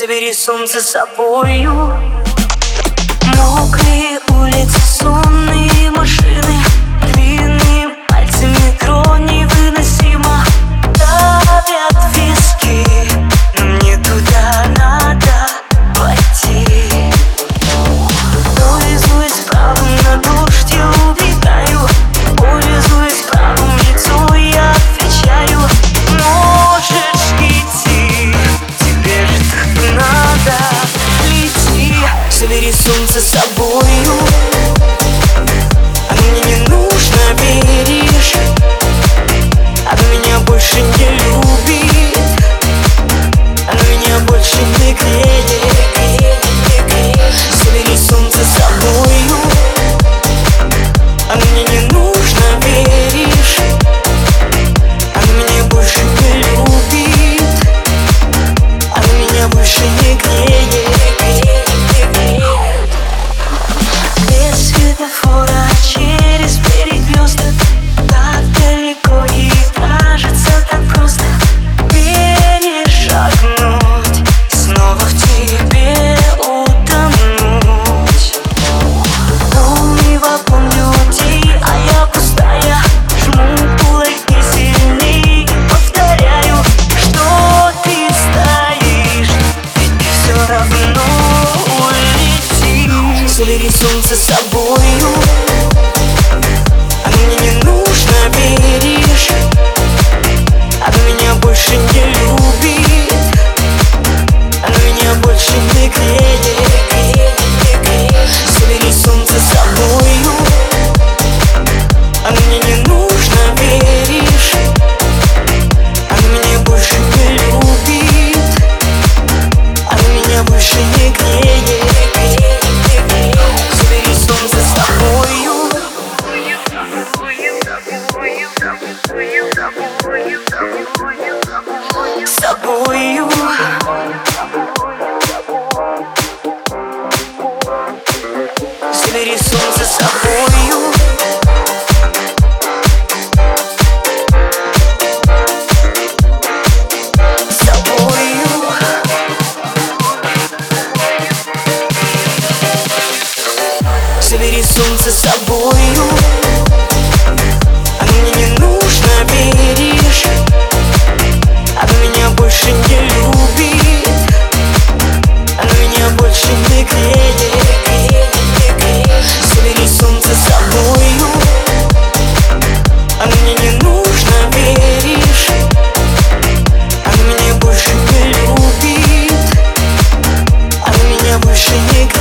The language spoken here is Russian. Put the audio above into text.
Забери солнце с собою. Мокрые улицы, сонные машины. Выбери солнце с собою. Мне не нужно, ведь следить за собою. Мне не нужно бережь тобою. Забери солнце с собою. Забери солнце с собою. make